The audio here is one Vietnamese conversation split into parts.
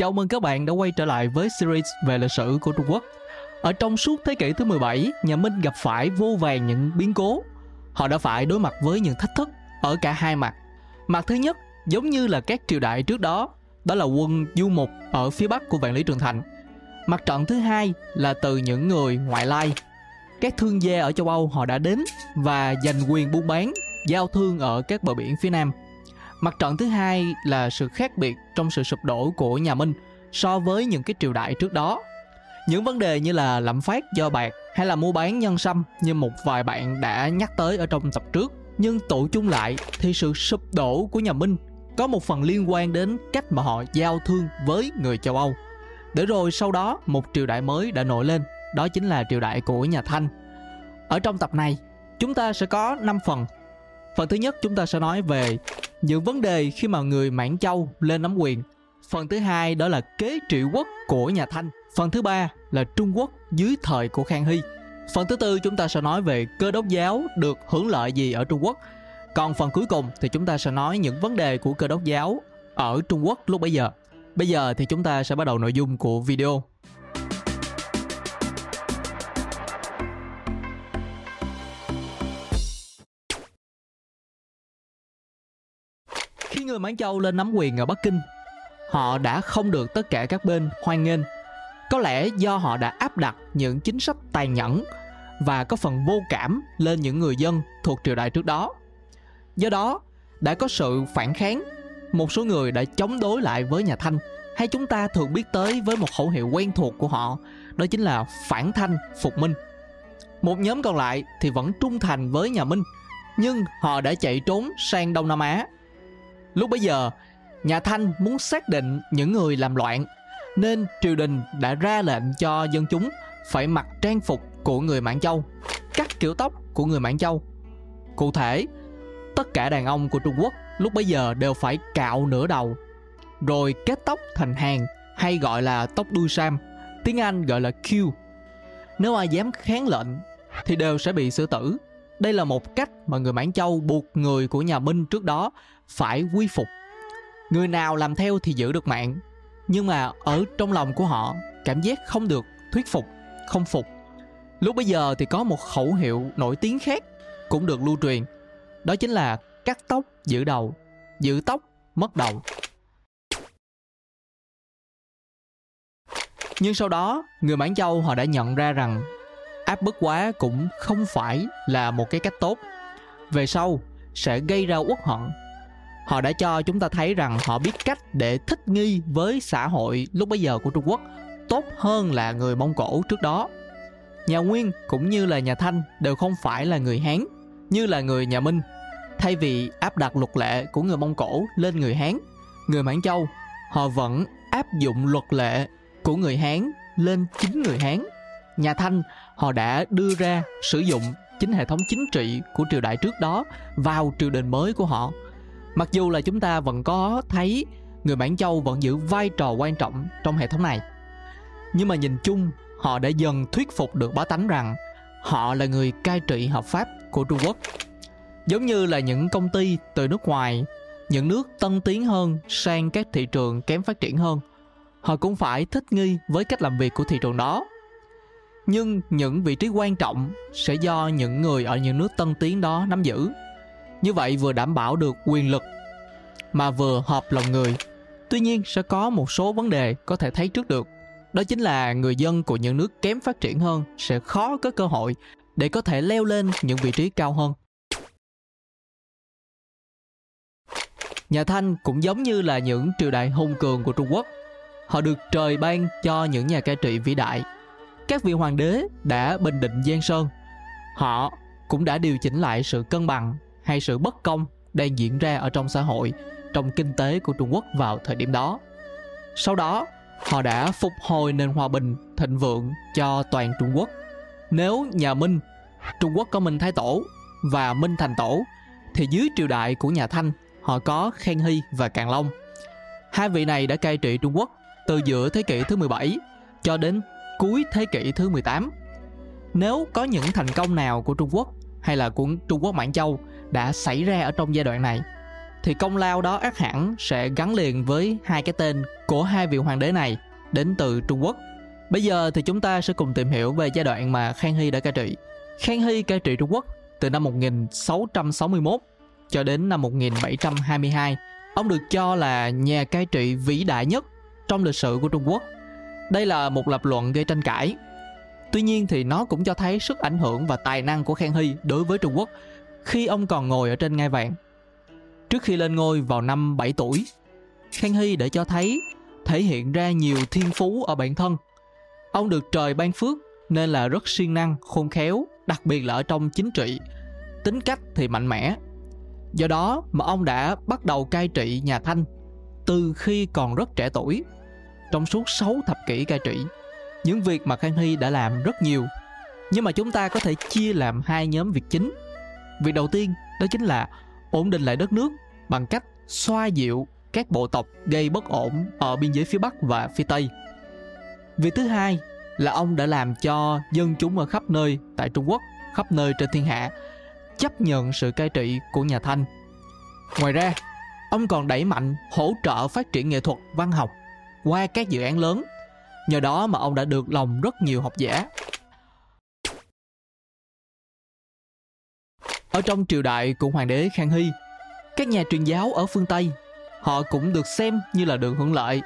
Chào mừng các bạn đã quay trở lại với series về lịch sử của Trung Quốc. Ở trong suốt thế kỷ thứ 17, nhà Minh gặp phải vô vàng những biến cố. Họ đã phải đối mặt với những thách thức ở cả hai mặt. Mặt thứ nhất, giống như là các triều đại trước đó, đó là quân du mục ở phía bắc của Vạn Lý Trường Thành. Mặt trận thứ hai là từ những người ngoại lai. Các thương gia ở châu Âu họ đã đến và giành quyền buôn bán, giao thương ở các bờ biển phía nam. Mặt trận thứ hai là sự khác biệt trong sự sụp đổ của nhà Minh so với những cái triều đại trước đó. Những vấn đề như là lạm phát do bạc hay là mua bán nhân sâm như một vài bạn đã nhắc tới ở trong tập trước. Nhưng tụ chung lại thì sự sụp đổ của nhà Minh có một phần liên quan đến cách mà họ giao thương với người châu Âu. Để rồi sau đó một triều đại mới đã nổi lên, đó chính là triều đại của nhà Thanh. Ở trong tập này, chúng ta sẽ có 5 phần. Phần thứ nhất chúng ta sẽ nói về những vấn đề khi mà người Mãn Châu lên nắm quyền. Phần thứ hai đó là kế trị quốc của nhà Thanh. Phần thứ ba là Trung Quốc dưới thời của Khang Hy. Phần thứ tư chúng ta sẽ nói về cơ đốc giáo được hưởng lợi gì ở Trung Quốc. Còn phần cuối cùng thì chúng ta sẽ nói những vấn đề của cơ đốc giáo ở Trung Quốc lúc bấy giờ. Bây giờ thì chúng ta sẽ bắt đầu nội dung của video. Khi người Mãn Châu lên nắm quyền ở Bắc Kinh, họ đã không được tất cả các bên hoan nghênh. Có lẽ do họ đã áp đặt những chính sách tàn nhẫn và có phần vô cảm lên những người dân thuộc triều đại trước đó. Do đó, đã có sự phản kháng, một số người đã chống đối lại với nhà Thanh hay chúng ta thường biết tới với một khẩu hiệu quen thuộc của họ, đó chính là phản thanh phục minh. Một nhóm còn lại thì vẫn trung thành với nhà Minh, nhưng họ đã chạy trốn sang Đông Nam Á Lúc bấy giờ, nhà Thanh muốn xác định những người làm loạn nên triều đình đã ra lệnh cho dân chúng phải mặc trang phục của người Mãn Châu, cắt kiểu tóc của người Mãn Châu. Cụ thể, tất cả đàn ông của Trung Quốc lúc bấy giờ đều phải cạo nửa đầu, rồi kết tóc thành hàng hay gọi là tóc đuôi sam, tiếng Anh gọi là Q. Nếu ai dám kháng lệnh thì đều sẽ bị xử tử. Đây là một cách mà người Mãn Châu buộc người của nhà Minh trước đó phải quy phục. Người nào làm theo thì giữ được mạng. Nhưng mà ở trong lòng của họ, cảm giác không được thuyết phục, không phục. Lúc bây giờ thì có một khẩu hiệu nổi tiếng khác cũng được lưu truyền. Đó chính là cắt tóc giữ đầu, giữ tóc mất đầu. Nhưng sau đó, người mãn châu họ đã nhận ra rằng áp bức quá cũng không phải là một cái cách tốt. Về sau, sẽ gây ra uất hận họ đã cho chúng ta thấy rằng họ biết cách để thích nghi với xã hội lúc bấy giờ của Trung Quốc tốt hơn là người Mông Cổ trước đó. Nhà Nguyên cũng như là nhà Thanh đều không phải là người Hán như là người nhà Minh. Thay vì áp đặt luật lệ của người Mông Cổ lên người Hán, người Mãn Châu họ vẫn áp dụng luật lệ của người Hán lên chính người Hán. Nhà Thanh họ đã đưa ra sử dụng chính hệ thống chính trị của triều đại trước đó vào triều đình mới của họ Mặc dù là chúng ta vẫn có thấy người Mãn Châu vẫn giữ vai trò quan trọng trong hệ thống này. Nhưng mà nhìn chung, họ đã dần thuyết phục được bá tánh rằng họ là người cai trị hợp pháp của Trung Quốc. Giống như là những công ty từ nước ngoài, những nước tân tiến hơn sang các thị trường kém phát triển hơn, họ cũng phải thích nghi với cách làm việc của thị trường đó. Nhưng những vị trí quan trọng sẽ do những người ở những nước tân tiến đó nắm giữ như vậy vừa đảm bảo được quyền lực mà vừa hợp lòng người. Tuy nhiên sẽ có một số vấn đề có thể thấy trước được. Đó chính là người dân của những nước kém phát triển hơn sẽ khó có cơ hội để có thể leo lên những vị trí cao hơn. Nhà Thanh cũng giống như là những triều đại hùng cường của Trung Quốc. Họ được trời ban cho những nhà cai trị vĩ đại. Các vị hoàng đế đã bình định Giang Sơn. Họ cũng đã điều chỉnh lại sự cân bằng hay sự bất công đang diễn ra ở trong xã hội, trong kinh tế của trung quốc vào thời điểm đó. Sau đó, họ đã phục hồi nền hòa bình thịnh vượng cho toàn trung quốc. Nếu nhà minh, trung quốc có minh thái tổ và minh thành tổ, thì dưới triều đại của nhà thanh, họ có khang hy và càn long. Hai vị này đã cai trị trung quốc từ giữa thế kỷ thứ 17 cho đến cuối thế kỷ thứ 18 nếu có những thành công nào của Trung Quốc hay là của Trung Quốc Mãn Châu đã xảy ra ở trong giai đoạn này, thì công lao đó ác hẳn sẽ gắn liền với hai cái tên của hai vị hoàng đế này đến từ Trung Quốc. Bây giờ thì chúng ta sẽ cùng tìm hiểu về giai đoạn mà Khang Hy đã cai trị. Khang Hy cai trị Trung Quốc từ năm 1661 cho đến năm 1722. Ông được cho là nhà cai trị vĩ đại nhất trong lịch sử của Trung Quốc. Đây là một lập luận gây tranh cãi. Tuy nhiên thì nó cũng cho thấy sức ảnh hưởng và tài năng của Khang Hy đối với Trung Quốc khi ông còn ngồi ở trên ngai vàng. Trước khi lên ngôi vào năm 7 tuổi, Khang Hy để cho thấy thể hiện ra nhiều thiên phú ở bản thân. Ông được trời ban phước nên là rất siêng năng, khôn khéo, đặc biệt là ở trong chính trị. Tính cách thì mạnh mẽ. Do đó mà ông đã bắt đầu cai trị nhà Thanh từ khi còn rất trẻ tuổi. Trong suốt 6 thập kỷ cai trị, những việc mà Khang Hy đã làm rất nhiều. Nhưng mà chúng ta có thể chia làm hai nhóm việc chính. Việc đầu tiên đó chính là ổn định lại đất nước bằng cách xoa dịu các bộ tộc gây bất ổn ở biên giới phía Bắc và phía Tây. Việc thứ hai là ông đã làm cho dân chúng ở khắp nơi tại Trung Quốc, khắp nơi trên thiên hạ chấp nhận sự cai trị của nhà Thanh. Ngoài ra, ông còn đẩy mạnh hỗ trợ phát triển nghệ thuật văn học qua các dự án lớn. Nhờ đó mà ông đã được lòng rất nhiều học giả. Ở trong triều đại của hoàng đế Khang Hy, các nhà truyền giáo ở phương Tây, họ cũng được xem như là được hưởng lợi.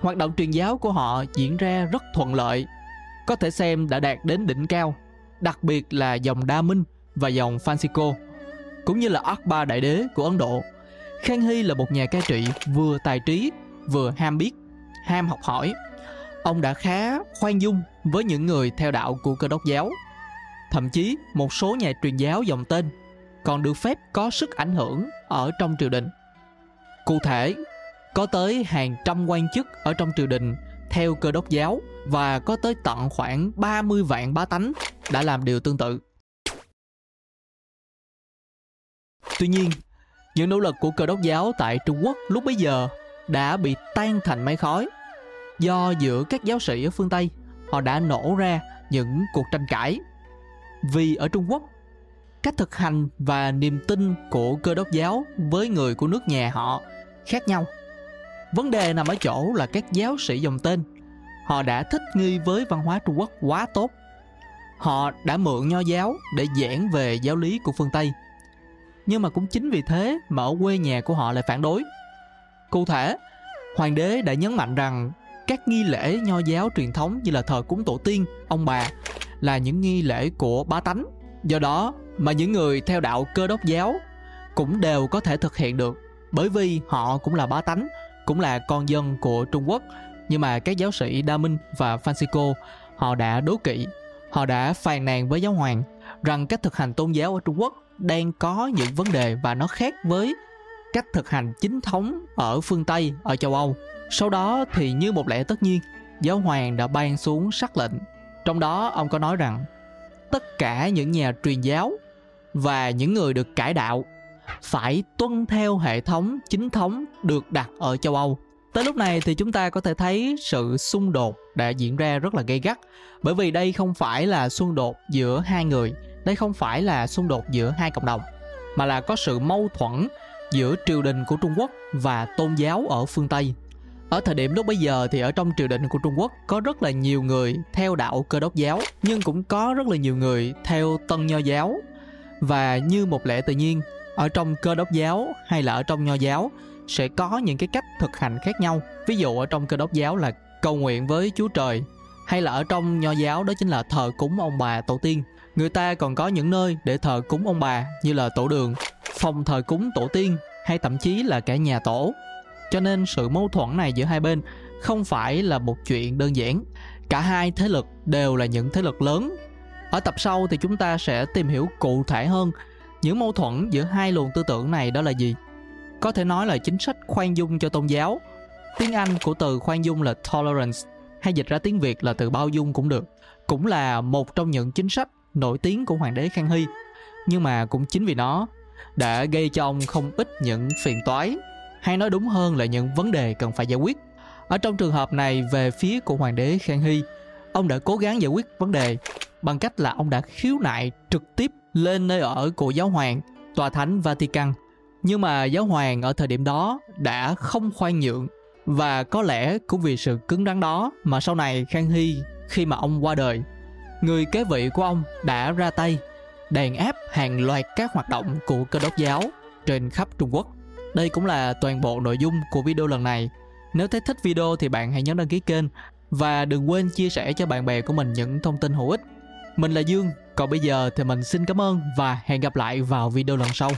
Hoạt động truyền giáo của họ diễn ra rất thuận lợi, có thể xem đã đạt đến đỉnh cao, đặc biệt là dòng Đa Minh và dòng Francisco, cũng như là Akbar Đại Đế của Ấn Độ. Khang Hy là một nhà cai trị vừa tài trí, vừa ham biết, ham học hỏi. Ông đã khá khoan dung với những người theo đạo của cơ đốc giáo. Thậm chí một số nhà truyền giáo dòng tên còn được phép có sức ảnh hưởng ở trong triều đình. Cụ thể, có tới hàng trăm quan chức ở trong triều đình theo cơ đốc giáo và có tới tận khoảng 30 vạn bá tánh đã làm điều tương tự. Tuy nhiên, những nỗ lực của cơ đốc giáo tại Trung Quốc lúc bấy giờ đã bị tan thành mây khói do giữa các giáo sĩ ở phương Tây họ đã nổ ra những cuộc tranh cãi vì ở Trung Quốc cách thực hành và niềm tin của cơ đốc giáo với người của nước nhà họ khác nhau. Vấn đề nằm ở chỗ là các giáo sĩ dòng tên. Họ đã thích nghi với văn hóa trung quốc quá tốt. Họ đã mượn nho giáo để giảng về giáo lý của phương tây. Nhưng mà cũng chính vì thế mà ở quê nhà của họ lại phản đối. Cụ thể, hoàng đế đã nhấn mạnh rằng các nghi lễ nho giáo truyền thống như là thờ cúng tổ tiên, ông bà là những nghi lễ của bá tánh. Do đó mà những người theo đạo cơ đốc giáo cũng đều có thể thực hiện được. Bởi vì họ cũng là bá tánh, cũng là con dân của trung quốc. Nhưng mà các giáo sĩ đa minh và francisco, họ đã đố kỵ, họ đã phàn nàn với giáo hoàng rằng cách thực hành tôn giáo ở trung quốc đang có những vấn đề và nó khác với cách thực hành chính thống ở phương tây, ở châu âu. Sau đó thì như một lẽ tất nhiên, giáo hoàng đã ban xuống sắc lệnh. Trong đó ông có nói rằng, tất cả những nhà truyền giáo và những người được cải đạo phải tuân theo hệ thống chính thống được đặt ở châu Âu. Tới lúc này thì chúng ta có thể thấy sự xung đột đã diễn ra rất là gay gắt bởi vì đây không phải là xung đột giữa hai người, đây không phải là xung đột giữa hai cộng đồng mà là có sự mâu thuẫn giữa triều đình của Trung Quốc và tôn giáo ở phương Tây. Ở thời điểm lúc bây giờ thì ở trong triều đình của Trung Quốc có rất là nhiều người theo đạo cơ đốc giáo nhưng cũng có rất là nhiều người theo tân nho giáo và như một lẽ tự nhiên, ở trong cơ đốc giáo hay là ở trong nho giáo, sẽ có những cái cách thực hành khác nhau. Ví dụ ở trong cơ đốc giáo là cầu nguyện với chúa trời, hay là ở trong nho giáo đó chính là thờ cúng ông bà tổ tiên. Người ta còn có những nơi để thờ cúng ông bà như là tổ đường, phòng thờ cúng tổ tiên, hay thậm chí là cả nhà tổ. Cho nên sự mâu thuẫn này giữa hai bên không phải là một chuyện đơn giản. Cả hai thế lực đều là những thế lực lớn ở tập sau thì chúng ta sẽ tìm hiểu cụ thể hơn những mâu thuẫn giữa hai luồng tư tưởng này đó là gì. Có thể nói là chính sách khoan dung cho tôn giáo. Tiếng anh của từ khoan dung là tolerance, hay dịch ra tiếng việt là từ bao dung cũng được, cũng là một trong những chính sách nổi tiếng của hoàng đế khang hy. Nhưng mà cũng chính vì nó đã gây cho ông không ít những phiền toái, hay nói đúng hơn là những vấn đề cần phải giải quyết. Ở trong trường hợp này về phía của hoàng đế khang hy, ông đã cố gắng giải quyết vấn đề bằng cách là ông đã khiếu nại trực tiếp lên nơi ở của giáo hoàng, tòa thánh Vatican. Nhưng mà giáo hoàng ở thời điểm đó đã không khoan nhượng và có lẽ cũng vì sự cứng rắn đó mà sau này Khang Hy khi mà ông qua đời, người kế vị của ông đã ra tay đàn áp hàng loạt các hoạt động của cơ đốc giáo trên khắp Trung Quốc. Đây cũng là toàn bộ nội dung của video lần này. Nếu thấy thích video thì bạn hãy nhấn đăng ký kênh và đừng quên chia sẻ cho bạn bè của mình những thông tin hữu ích. Mình là Dương, còn bây giờ thì mình xin cảm ơn và hẹn gặp lại vào video lần sau.